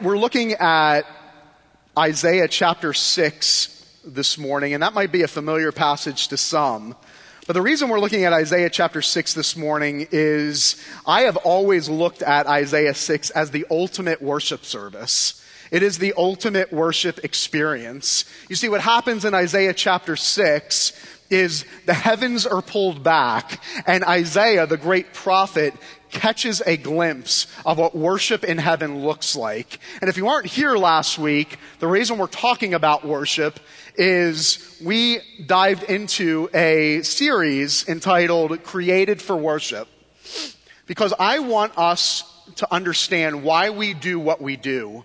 We're looking at Isaiah chapter 6 this morning, and that might be a familiar passage to some. But the reason we're looking at Isaiah chapter 6 this morning is I have always looked at Isaiah 6 as the ultimate worship service. It is the ultimate worship experience. You see, what happens in Isaiah chapter 6 is the heavens are pulled back and Isaiah, the great prophet, catches a glimpse of what worship in heaven looks like. And if you weren't here last week, the reason we're talking about worship is we dived into a series entitled Created for Worship. Because I want us to understand why we do what we do.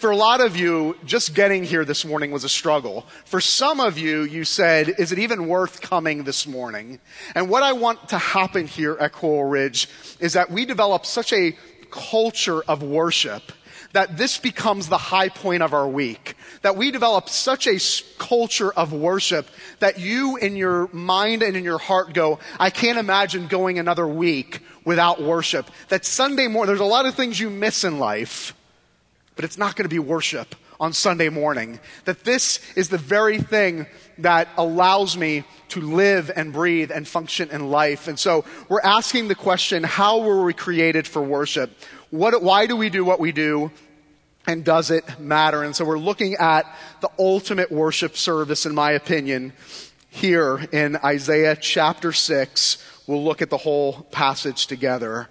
For a lot of you, just getting here this morning was a struggle. For some of you, you said, is it even worth coming this morning? And what I want to happen here at Coral Ridge is that we develop such a culture of worship that this becomes the high point of our week. That we develop such a culture of worship that you in your mind and in your heart go, I can't imagine going another week without worship. That Sunday morning, there's a lot of things you miss in life but it's not going to be worship on Sunday morning. That this is the very thing that allows me to live and breathe and function in life. And so we're asking the question, how were we created for worship? What, why do we do what we do? And does it matter? And so we're looking at the ultimate worship service, in my opinion, here in Isaiah chapter 6. We'll look at the whole passage together.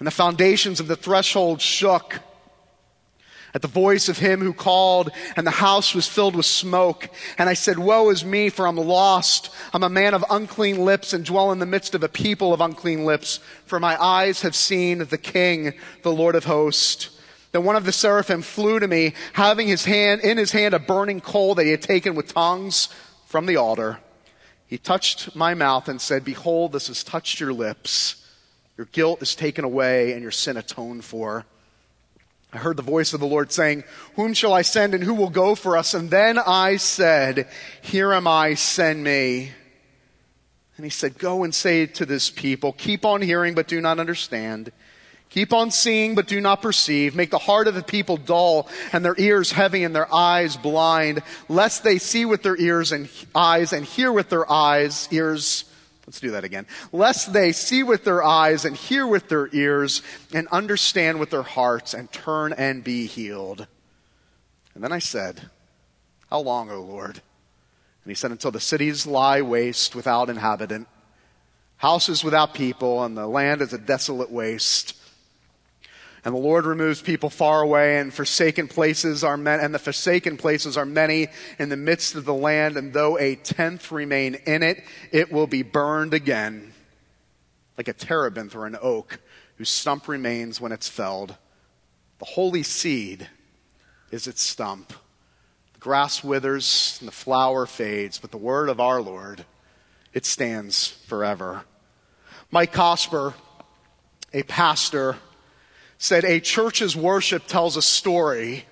And the foundations of the threshold shook at the voice of him who called, and the house was filled with smoke. And I said, Woe is me, for I'm lost. I'm a man of unclean lips and dwell in the midst of a people of unclean lips, for my eyes have seen the King, the Lord of hosts. Then one of the seraphim flew to me, having his hand, in his hand a burning coal that he had taken with tongs from the altar. He touched my mouth and said, Behold, this has touched your lips. Your guilt is taken away and your sin atoned for. I heard the voice of the Lord saying, Whom shall I send and who will go for us? And then I said, Here am I, send me. And he said, Go and say to this people, Keep on hearing, but do not understand. Keep on seeing, but do not perceive. Make the heart of the people dull and their ears heavy and their eyes blind, lest they see with their ears and eyes and hear with their eyes, ears, Let's do that again. Lest they see with their eyes and hear with their ears and understand with their hearts and turn and be healed. And then I said, How long, O Lord? And he said, Until the cities lie waste without inhabitant, houses without people, and the land is a desolate waste. And the Lord removes people far away, and forsaken places are many, and the forsaken places are many in the midst of the land, and though a tenth remain in it, it will be burned again, like a terebinth or an oak, whose stump remains when it's felled. The holy seed is its stump. The grass withers and the flower fades, but the word of our Lord, it stands forever. Mike Cosper, a pastor, said a church's worship tells a story.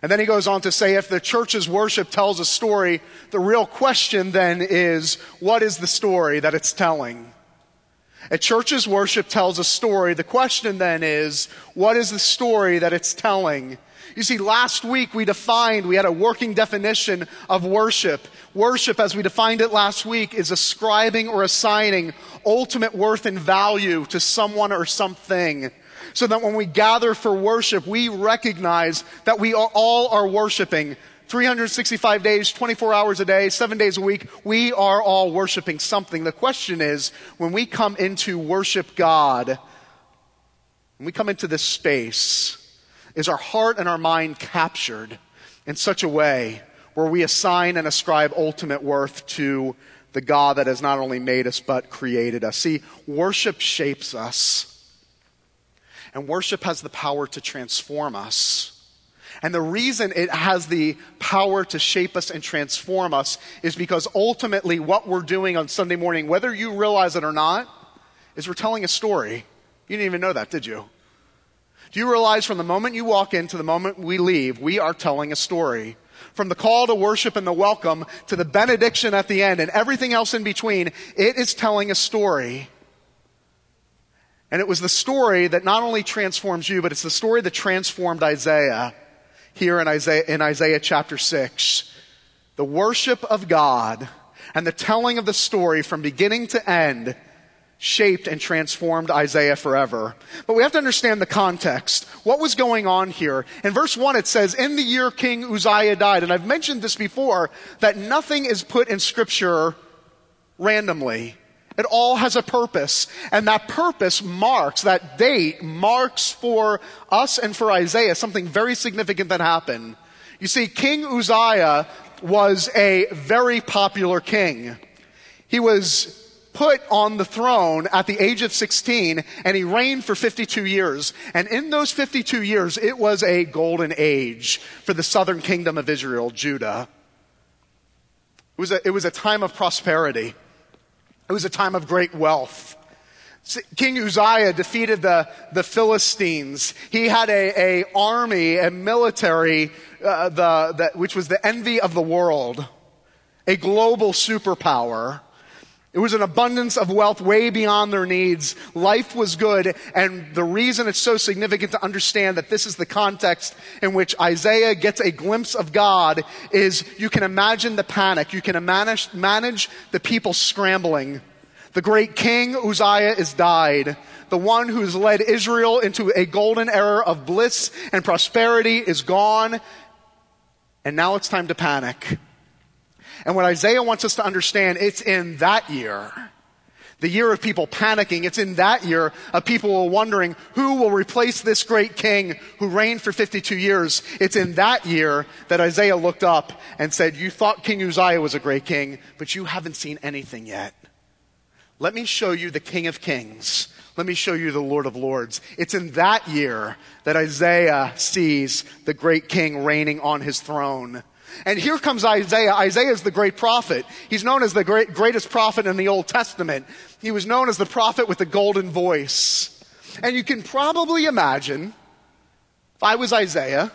And then he goes on to say if the church's worship tells a story, the real question then is what is the story that it's telling? A church's worship tells a story. The question then is what is the story that it's telling? You see, last week we defined, we had a working definition of worship. Worship, as we defined it last week, is ascribing or assigning ultimate worth and value to someone or something so that when we gather for worship, we recognize that we are, all are worshiping 365 days, 24 hours a day, seven days a week. We are all worshiping something. The question is, when we come into worship God, when we come into this space, is our heart and our mind captured in such a way where we assign and ascribe ultimate worth to the God that has not only made us but created us? See, worship shapes us. And worship has the power to transform us. And the reason it has the power to shape us and transform us is because ultimately what we're doing on Sunday morning, whether you realize it or not, is we're telling a story. You didn't even know that, did you? Do you realize from the moment you walk in to the moment we leave, we are telling a story? From the call to worship and the welcome to the benediction at the end and everything else in between, it is telling a story. And it was the story that not only transforms you, but it's the story that transformed Isaiah here in Isaiah, in Isaiah chapter 6. The worship of God and the telling of the story from beginning to end shaped and transformed Isaiah forever. But we have to understand the context. What was going on here? In verse 1 it says, In the year King Uzziah died, and I've mentioned this before, that nothing is put in scripture randomly. It all has a purpose. And that purpose marks, that date marks for us and for Isaiah something very significant that happened. You see, King Uzziah was a very popular king. He was put on the throne at the age of 16 and he reigned for 52 years. And in those 52 years, it was a golden age for the southern kingdom of Israel, Judah. It was a, it was a time of prosperity. It was a time of great wealth. King Uzziah defeated the, the Philistines. He had a, a army, a military, uh, the, the, which was the envy of the world, a global superpower. It was an abundance of wealth way beyond their needs. Life was good. And the reason it's so significant to understand that this is the context in which Isaiah gets a glimpse of God is you can imagine the panic. You can manage, manage the people scrambling. The great king Uzziah is died. The one who's led Israel into a golden era of bliss and prosperity is gone. And now it's time to panic. And what Isaiah wants us to understand, it's in that year, the year of people panicking, it's in that year of people wondering who will replace this great king who reigned for 52 years. It's in that year that Isaiah looked up and said, You thought King Uzziah was a great king, but you haven't seen anything yet. Let me show you the King of Kings. Let me show you the Lord of Lords. It's in that year that Isaiah sees the great king reigning on his throne. And here comes Isaiah. Isaiah is the great prophet. He's known as the great, greatest prophet in the Old Testament. He was known as the prophet with the golden voice. And you can probably imagine if I was Isaiah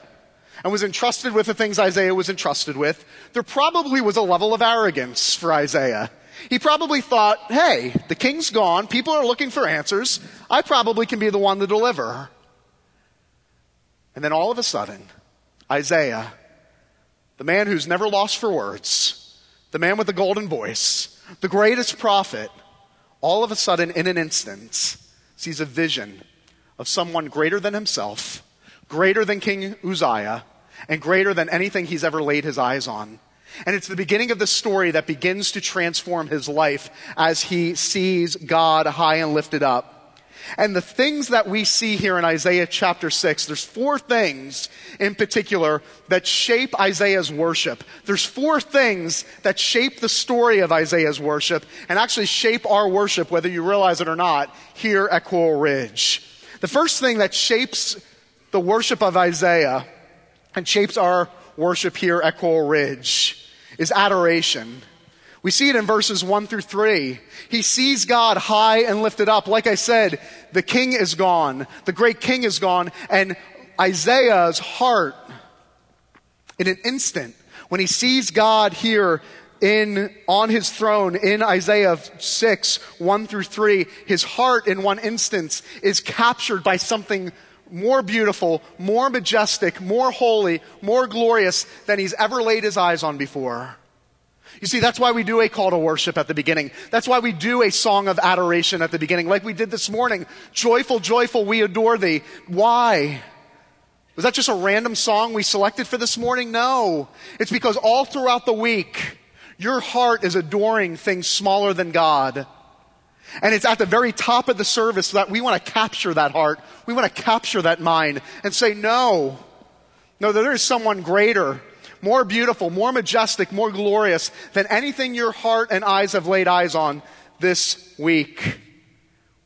and was entrusted with the things Isaiah was entrusted with, there probably was a level of arrogance for Isaiah. He probably thought, hey, the king's gone. People are looking for answers. I probably can be the one to deliver. And then all of a sudden, Isaiah the man who's never lost for words, the man with the golden voice, the greatest prophet, all of a sudden, in an instant, sees a vision of someone greater than himself, greater than King Uzziah, and greater than anything he's ever laid his eyes on. And it's the beginning of the story that begins to transform his life as he sees God high and lifted up. And the things that we see here in Isaiah chapter 6, there's four things in particular that shape Isaiah's worship. There's four things that shape the story of Isaiah's worship and actually shape our worship, whether you realize it or not, here at Coral Ridge. The first thing that shapes the worship of Isaiah and shapes our worship here at Coral Ridge is adoration. We see it in verses 1 through 3. He sees God high and lifted up. Like I said, the king is gone. The great king is gone. And Isaiah's heart, in an instant, when he sees God here in, on his throne in Isaiah 6, 1 through 3, his heart in one instance is captured by something more beautiful, more majestic, more holy, more glorious than he's ever laid his eyes on before. You see, that's why we do a call to worship at the beginning. That's why we do a song of adoration at the beginning, like we did this morning. Joyful, joyful, we adore thee. Why? Was that just a random song we selected for this morning? No. It's because all throughout the week, your heart is adoring things smaller than God. And it's at the very top of the service that we want to capture that heart. We want to capture that mind and say, no, no, there is someone greater more beautiful, more majestic, more glorious than anything your heart and eyes have laid eyes on this week.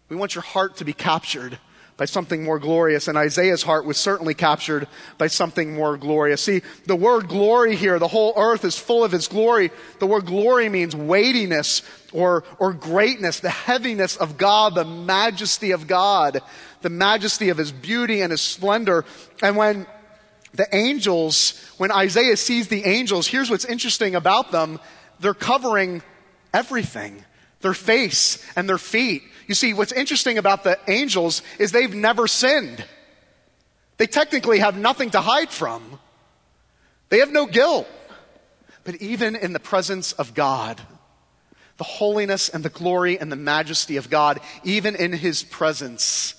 We want your heart to be captured by something more glorious. And Isaiah's heart was certainly captured by something more glorious. See, the word glory here, the whole earth is full of his glory. The word glory means weightiness or, or greatness, the heaviness of God, the majesty of God, the majesty of his beauty and his splendor. And when the angels, when Isaiah sees the angels, here's what's interesting about them. They're covering everything. Their face and their feet. You see, what's interesting about the angels is they've never sinned. They technically have nothing to hide from. They have no guilt. But even in the presence of God, the holiness and the glory and the majesty of God, even in His presence,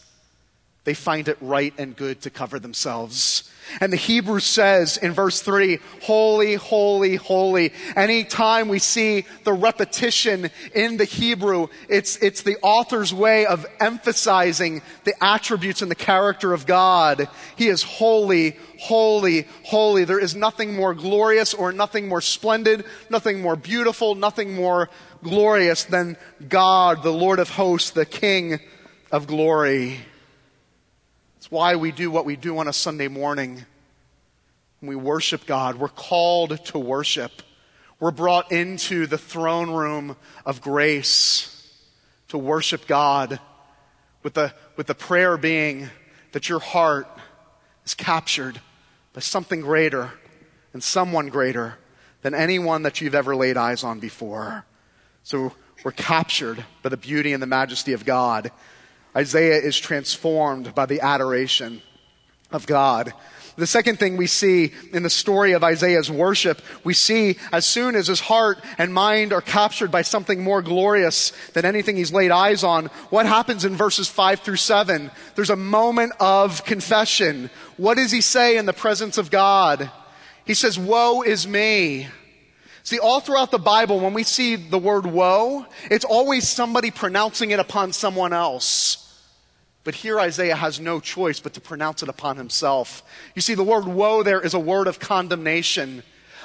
they find it right and good to cover themselves. And the Hebrew says in verse 3, holy, holy, holy. Anytime we see the repetition in the Hebrew, it's, it's the author's way of emphasizing the attributes and the character of God. He is holy, holy, holy. There is nothing more glorious or nothing more splendid, nothing more beautiful, nothing more glorious than God, the Lord of hosts, the King of glory. Why we do what we do on a Sunday morning. we worship God. We're called to worship. We're brought into the throne room of grace to worship God with the, with the prayer being that your heart is captured by something greater and someone greater than anyone that you've ever laid eyes on before. So we're captured by the beauty and the majesty of God. Isaiah is transformed by the adoration of God. The second thing we see in the story of Isaiah's worship, we see as soon as his heart and mind are captured by something more glorious than anything he's laid eyes on, what happens in verses 5 through 7? There's a moment of confession. What does he say in the presence of God? He says, Woe is me. See, all throughout the Bible, when we see the word woe, it's always somebody pronouncing it upon someone else. But here Isaiah has no choice but to pronounce it upon himself. You see, the word woe there is a word of condemnation.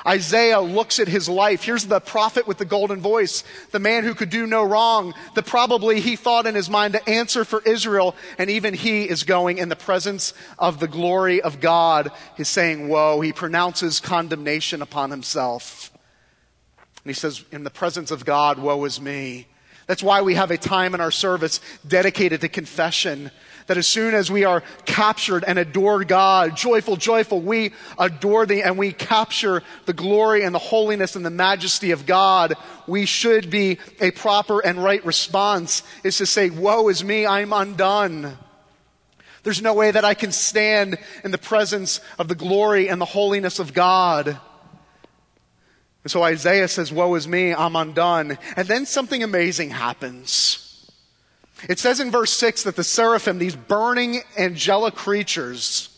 Isaiah looks at his life. Here's the prophet with the golden voice, the man who could do no wrong, that probably he thought in his mind to answer for Israel, and even he is going in the presence of the glory of God. He's saying, Woe. He pronounces condemnation upon himself. And he says, In the presence of God, woe is me. That's why we have a time in our service dedicated to confession. That as soon as we are captured and adore God, joyful, joyful, we adore thee and we capture the glory and the holiness and the majesty of God, we should be a proper and right response is to say, woe is me, I'm undone. There's no way that I can stand in the presence of the glory and the holiness of God. And so Isaiah says, Woe is me, I'm undone. And then something amazing happens. It says in verse 6 that the seraphim, these burning angelic creatures,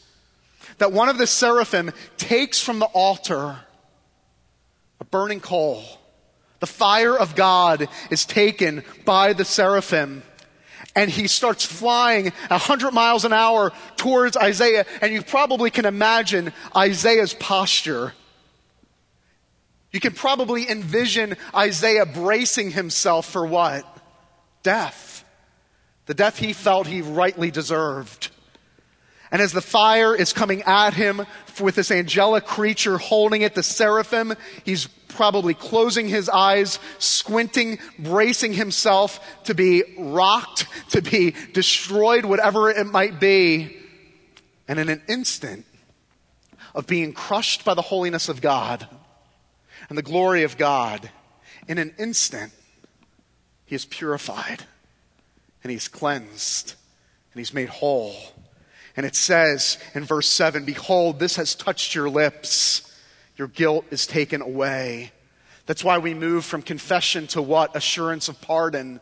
that one of the seraphim takes from the altar a burning coal. The fire of God is taken by the seraphim. And he starts flying 100 miles an hour towards Isaiah. And you probably can imagine Isaiah's posture you can probably envision Isaiah bracing himself for what? Death. The death he felt he rightly deserved. And as the fire is coming at him with this angelic creature holding it, the seraphim, he's probably closing his eyes, squinting, bracing himself to be rocked, to be destroyed, whatever it might be. And in an instant of being crushed by the holiness of God, and the glory of God, in an instant, he is purified and he's cleansed and he's made whole. And it says in verse 7 Behold, this has touched your lips, your guilt is taken away. That's why we move from confession to what? Assurance of pardon.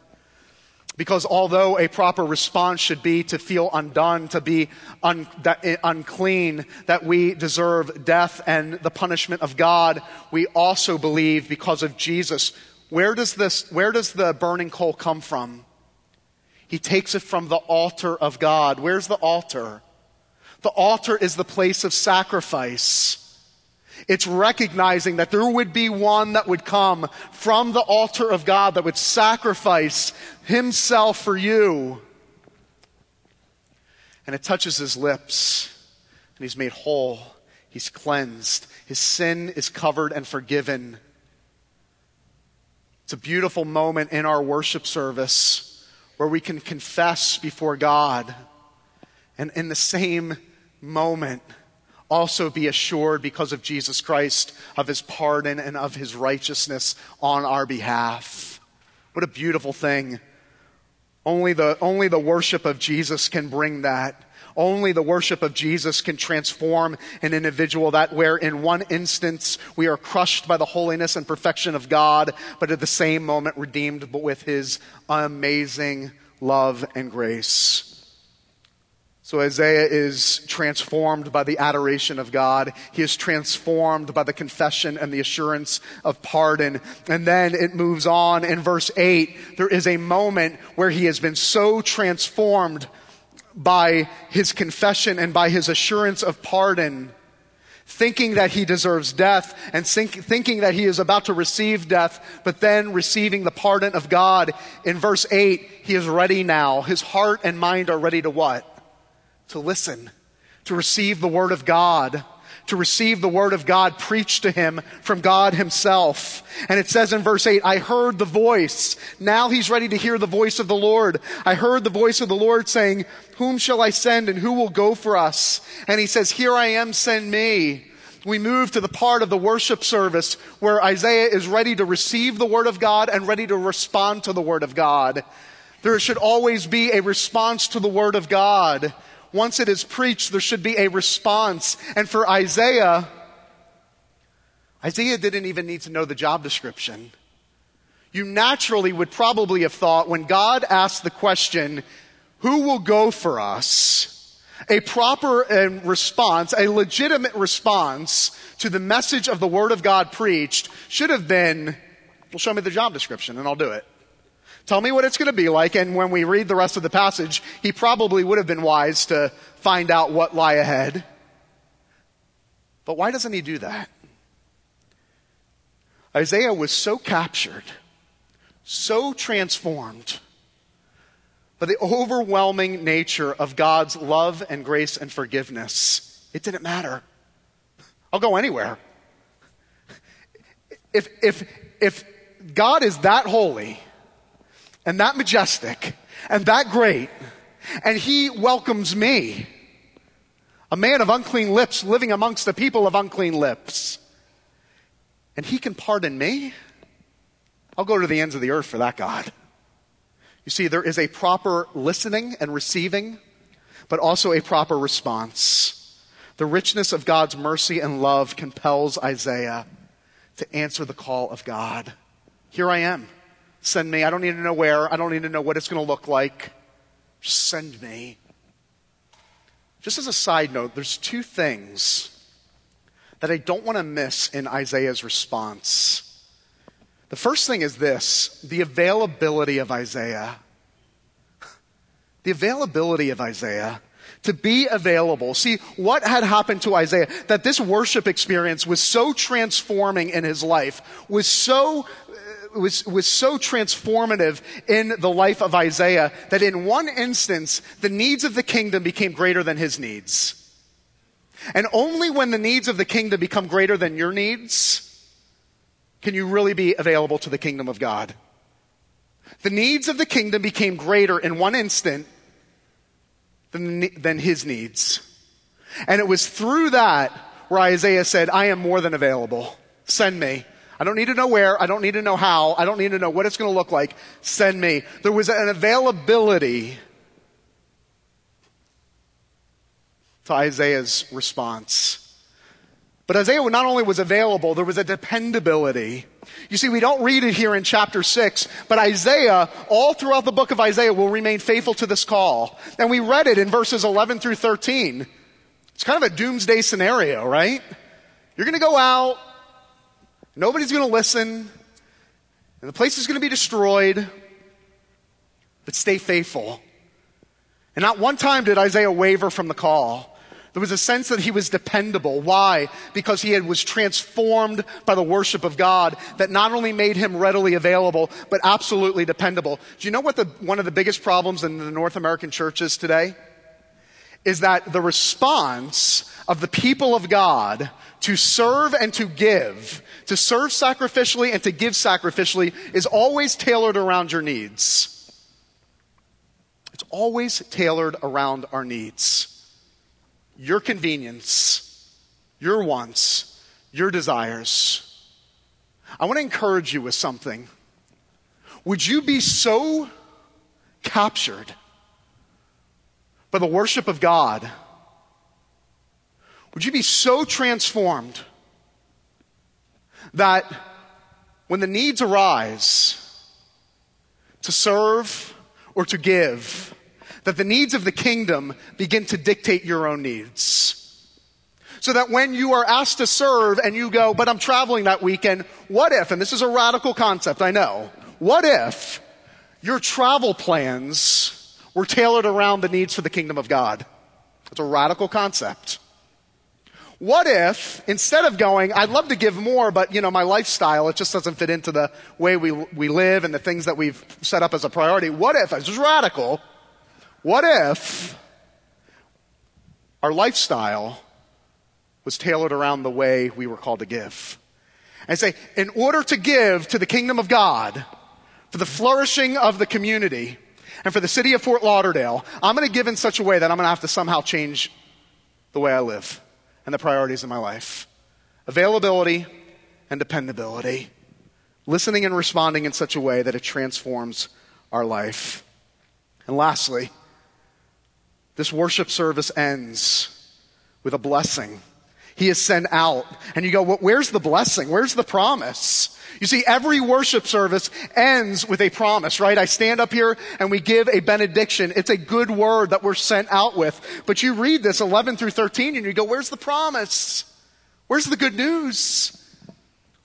Because although a proper response should be to feel undone, to be un, that, eh, unclean, that we deserve death and the punishment of God, we also believe because of Jesus. Where does this, where does the burning coal come from? He takes it from the altar of God. Where's the altar? The altar is the place of sacrifice. It's recognizing that there would be one that would come from the altar of God that would sacrifice himself for you. and it touches his lips, and he's made whole. He's cleansed. His sin is covered and forgiven. It's a beautiful moment in our worship service where we can confess before God. And in the same moment, also be assured because of Jesus Christ of his pardon and of his righteousness on our behalf. What a beautiful thing. Only the, only the worship of Jesus can bring that. Only the worship of Jesus can transform an individual that where in one instance we are crushed by the holiness and perfection of God, but at the same moment redeemed with his amazing love and grace. So Isaiah is transformed by the adoration of God. He is transformed by the confession and the assurance of pardon. And then it moves on in verse 8. There is a moment where he has been so transformed by his confession and by his assurance of pardon, thinking that he deserves death and think, thinking that he is about to receive death, but then receiving the pardon of God. In verse 8, he is ready now. His heart and mind are ready to what? To listen, to receive the Word of God, to receive the Word of God preached to him from God Himself. And it says in verse 8, I heard the voice. Now he's ready to hear the voice of the Lord. I heard the voice of the Lord saying, Whom shall I send and who will go for us? And he says, Here I am, send me. We move to the part of the worship service where Isaiah is ready to receive the Word of God and ready to respond to the Word of God. There should always be a response to the Word of God once it is preached, there should be a response. And for Isaiah, Isaiah didn't even need to know the job description. You naturally would probably have thought when God asked the question, who will go for us? A proper uh, response, a legitimate response to the message of the Word of God preached should have been, well, show me the job description and I'll do it. Tell me what it's going to be like. And when we read the rest of the passage, he probably would have been wise to find out what lie ahead. But why doesn't he do that? Isaiah was so captured, so transformed by the overwhelming nature of God's love and grace and forgiveness. It didn't matter. I'll go anywhere. If, if, if God is that holy, and that majestic and that great, and he welcomes me, a man of unclean lips living amongst the people of unclean lips, and he can pardon me. I'll go to the ends of the earth for that God. You see, there is a proper listening and receiving, but also a proper response. The richness of God's mercy and love compels Isaiah to answer the call of God. Here I am. Send me. I don't need to know where. I don't need to know what it's going to look like. Just send me. Just as a side note, there's two things that I don't want to miss in Isaiah's response. The first thing is this the availability of Isaiah. The availability of Isaiah to be available. See, what had happened to Isaiah, that this worship experience was so transforming in his life, was so was, was so transformative in the life of Isaiah that in one instance, the needs of the kingdom became greater than his needs. And only when the needs of the kingdom become greater than your needs can you really be available to the kingdom of God. The needs of the kingdom became greater in one instant than, than his needs. And it was through that where Isaiah said, I am more than available. Send me. I don't need to know where. I don't need to know how. I don't need to know what it's going to look like. Send me. There was an availability to Isaiah's response. But Isaiah not only was available, there was a dependability. You see, we don't read it here in chapter 6, but Isaiah, all throughout the book of Isaiah, will remain faithful to this call. And we read it in verses 11 through 13. It's kind of a doomsday scenario, right? You're going to go out, Nobody's going to listen, and the place is going to be destroyed. But stay faithful. And not one time did Isaiah waver from the call. There was a sense that he was dependable. Why? Because he had, was transformed by the worship of God that not only made him readily available, but absolutely dependable. Do you know what the, one of the biggest problems in the North American churches today? is that the response of the people of God to serve and to give, to serve sacrificially and to give sacrificially, is always tailored around your needs. It's always tailored around our needs. Your convenience, your wants, your desires. I want to encourage you with something. Would you be so captured by the worship of God? Would you be so transformed that when the needs arise to serve or to give, that the needs of the kingdom begin to dictate your own needs? So that when you are asked to serve and you go, but I'm traveling that weekend, what if, and this is a radical concept, I know, what if your travel plans were tailored around the needs for the kingdom of God? It's a radical concept. What if, instead of going, I'd love to give more, but you know, my lifestyle, it just doesn't fit into the way we, we live and the things that we've set up as a priority. What if, this is radical, what if our lifestyle was tailored around the way we were called to give? And say, in order to give to the kingdom of God, for the flourishing of the community, and for the city of Fort Lauderdale, I'm going to give in such a way that I'm going to have to somehow change the way I live and the priorities in my life availability and dependability, listening and responding in such a way that it transforms our life. And lastly, this worship service ends with a blessing. He is sent out. And you go, well, where's the blessing? Where's the promise? You see, every worship service ends with a promise, right? I stand up here and we give a benediction. It's a good word that we're sent out with. But you read this 11 through 13 and you go, where's the promise? Where's the good news?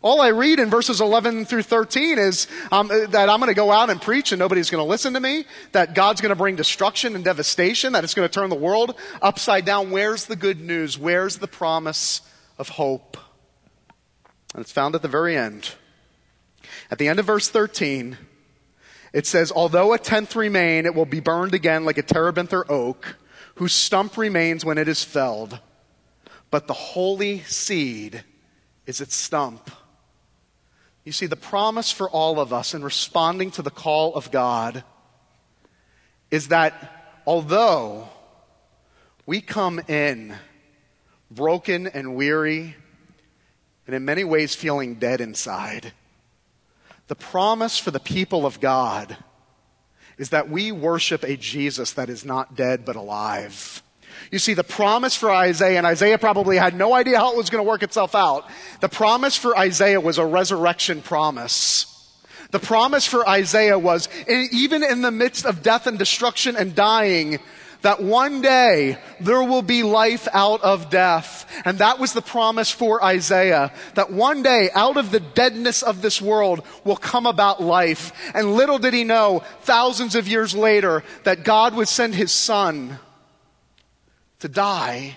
All I read in verses 11 through 13 is um, that I'm going to go out and preach and nobody's going to listen to me, that God's going to bring destruction and devastation, that it's going to turn the world upside down. Where's the good news? Where's the promise of hope? And it's found at the very end. At the end of verse 13, it says, Although a tenth remain, it will be burned again like a terebinth or oak, whose stump remains when it is felled. But the holy seed is its stump. You see, the promise for all of us in responding to the call of God is that although we come in broken and weary, and in many ways feeling dead inside, the promise for the people of God is that we worship a Jesus that is not dead but alive. You see, the promise for Isaiah, and Isaiah probably had no idea how it was going to work itself out. The promise for Isaiah was a resurrection promise. The promise for Isaiah was, even in the midst of death and destruction and dying, that one day there will be life out of death. And that was the promise for Isaiah, that one day out of the deadness of this world will come about life. And little did he know, thousands of years later, that God would send his son to die,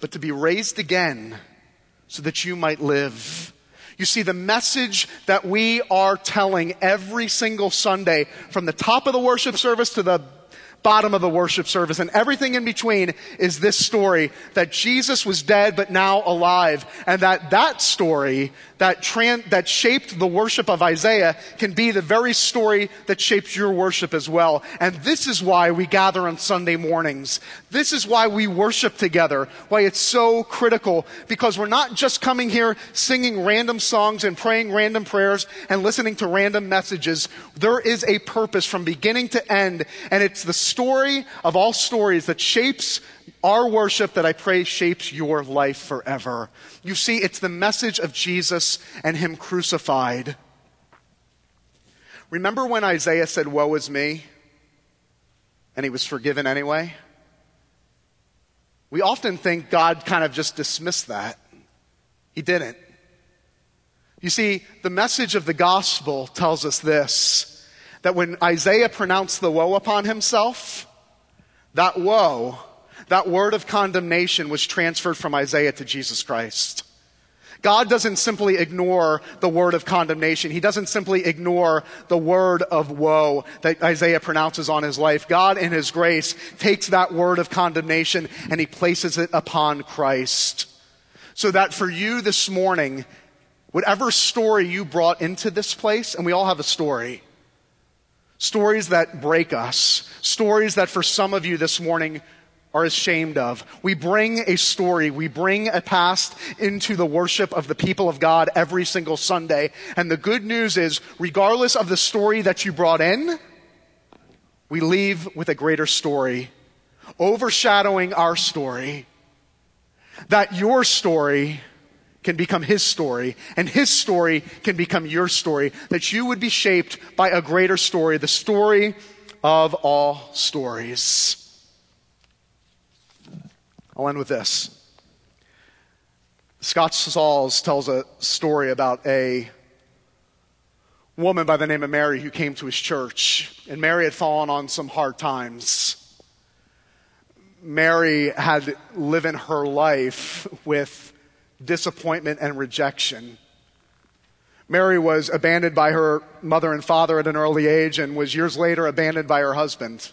but to be raised again so that you might live. You see, the message that we are telling every single Sunday, from the top of the worship service to the bottom of the worship service. And everything in between is this story that Jesus was dead but now alive. And that that story that, tran- that shaped the worship of Isaiah can be the very story that shapes your worship as well. And this is why we gather on Sunday mornings. This is why we worship together, why it's so critical, because we're not just coming here singing random songs and praying random prayers and listening to random messages. There is a purpose from beginning to end, and it's the story of all stories that shapes our worship that I pray shapes your life forever. You see, it's the message of Jesus and Him crucified. Remember when Isaiah said, Woe is me? And he was forgiven anyway? We often think God kind of just dismissed that. He didn't. You see, the message of the gospel tells us this that when Isaiah pronounced the woe upon himself, that woe that word of condemnation was transferred from Isaiah to Jesus Christ. God doesn't simply ignore the word of condemnation. He doesn't simply ignore the word of woe that Isaiah pronounces on his life. God, in his grace, takes that word of condemnation and he places it upon Christ. So that for you this morning, whatever story you brought into this place, and we all have a story, stories that break us, stories that for some of you this morning are ashamed of. We bring a story, we bring a past into the worship of the people of God every single Sunday. And the good news is, regardless of the story that you brought in, we leave with a greater story, overshadowing our story. That your story can become his story, and his story can become your story. That you would be shaped by a greater story, the story of all stories. I'll end with this. Scott Sauls tells a story about a woman by the name of Mary who came to his church, and Mary had fallen on some hard times. Mary had lived her life with disappointment and rejection. Mary was abandoned by her mother and father at an early age and was years later abandoned by her husband.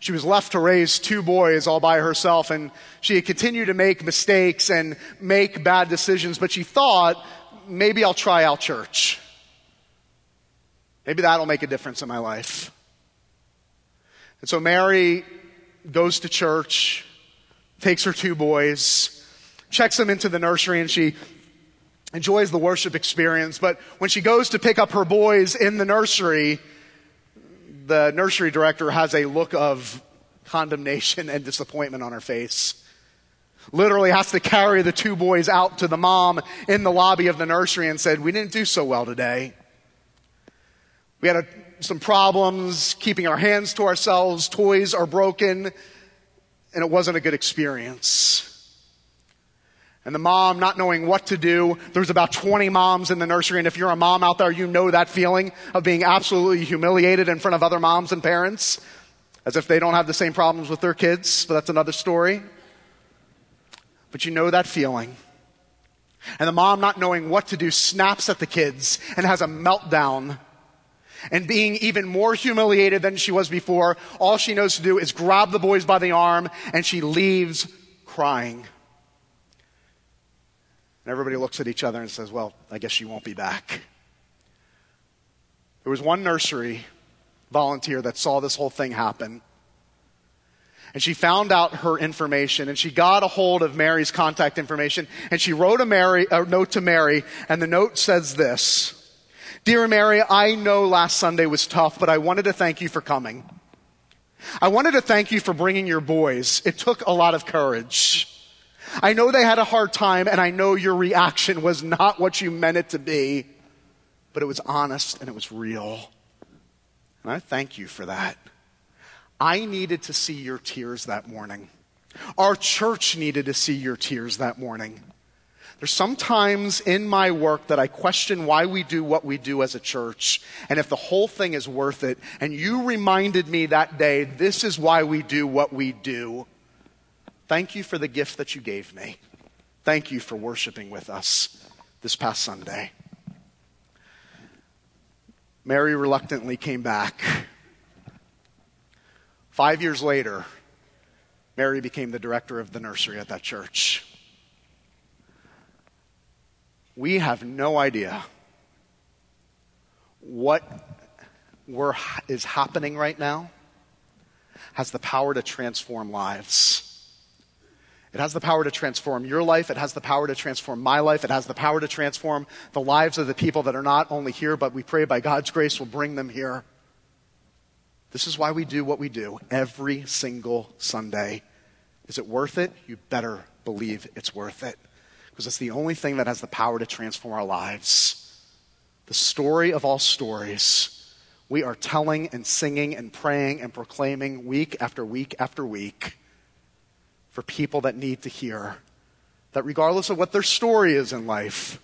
She was left to raise two boys all by herself, and she had continued to make mistakes and make bad decisions, but she thought, maybe I'll try out church. Maybe that'll make a difference in my life. And so Mary goes to church, takes her two boys, checks them into the nursery, and she enjoys the worship experience. But when she goes to pick up her boys in the nursery, the nursery director has a look of condemnation and disappointment on her face. Literally has to carry the two boys out to the mom in the lobby of the nursery and said, We didn't do so well today. We had a, some problems keeping our hands to ourselves, toys are broken, and it wasn't a good experience. And the mom not knowing what to do. There's about 20 moms in the nursery, and if you're a mom out there, you know that feeling of being absolutely humiliated in front of other moms and parents, as if they don't have the same problems with their kids, but that's another story. But you know that feeling. And the mom, not knowing what to do, snaps at the kids and has a meltdown. And being even more humiliated than she was before, all she knows to do is grab the boys by the arm and she leaves crying. And everybody looks at each other and says, Well, I guess she won't be back. There was one nursery volunteer that saw this whole thing happen. And she found out her information and she got a hold of Mary's contact information and she wrote a, Mary, a note to Mary and the note says this Dear Mary, I know last Sunday was tough, but I wanted to thank you for coming. I wanted to thank you for bringing your boys. It took a lot of courage. I know they had a hard time, and I know your reaction was not what you meant it to be, but it was honest and it was real. And I thank you for that. I needed to see your tears that morning. Our church needed to see your tears that morning. There's sometimes in my work that I question why we do what we do as a church and if the whole thing is worth it. And you reminded me that day, this is why we do what we do. Thank you for the gift that you gave me. Thank you for worshiping with us this past Sunday. Mary reluctantly came back. Five years later, Mary became the director of the nursery at that church. We have no idea what is happening right now has the power to transform lives. It has the power to transform your life. It has the power to transform my life. It has the power to transform the lives of the people that are not only here, but we pray by God's grace will bring them here. This is why we do what we do every single Sunday. Is it worth it? You better believe it's worth it. Because it's the only thing that has the power to transform our lives. The story of all stories we are telling and singing and praying and proclaiming week after week after week for people that need to hear that regardless of what their story is in life,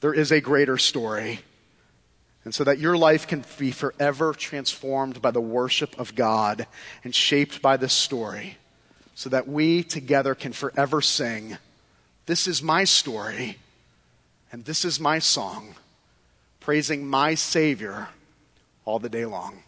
there is a greater story. And so that your life can be forever transformed by the worship of God and shaped by this story. So that we together can forever sing, This is my story. And this is my song, praising my Savior all the day long.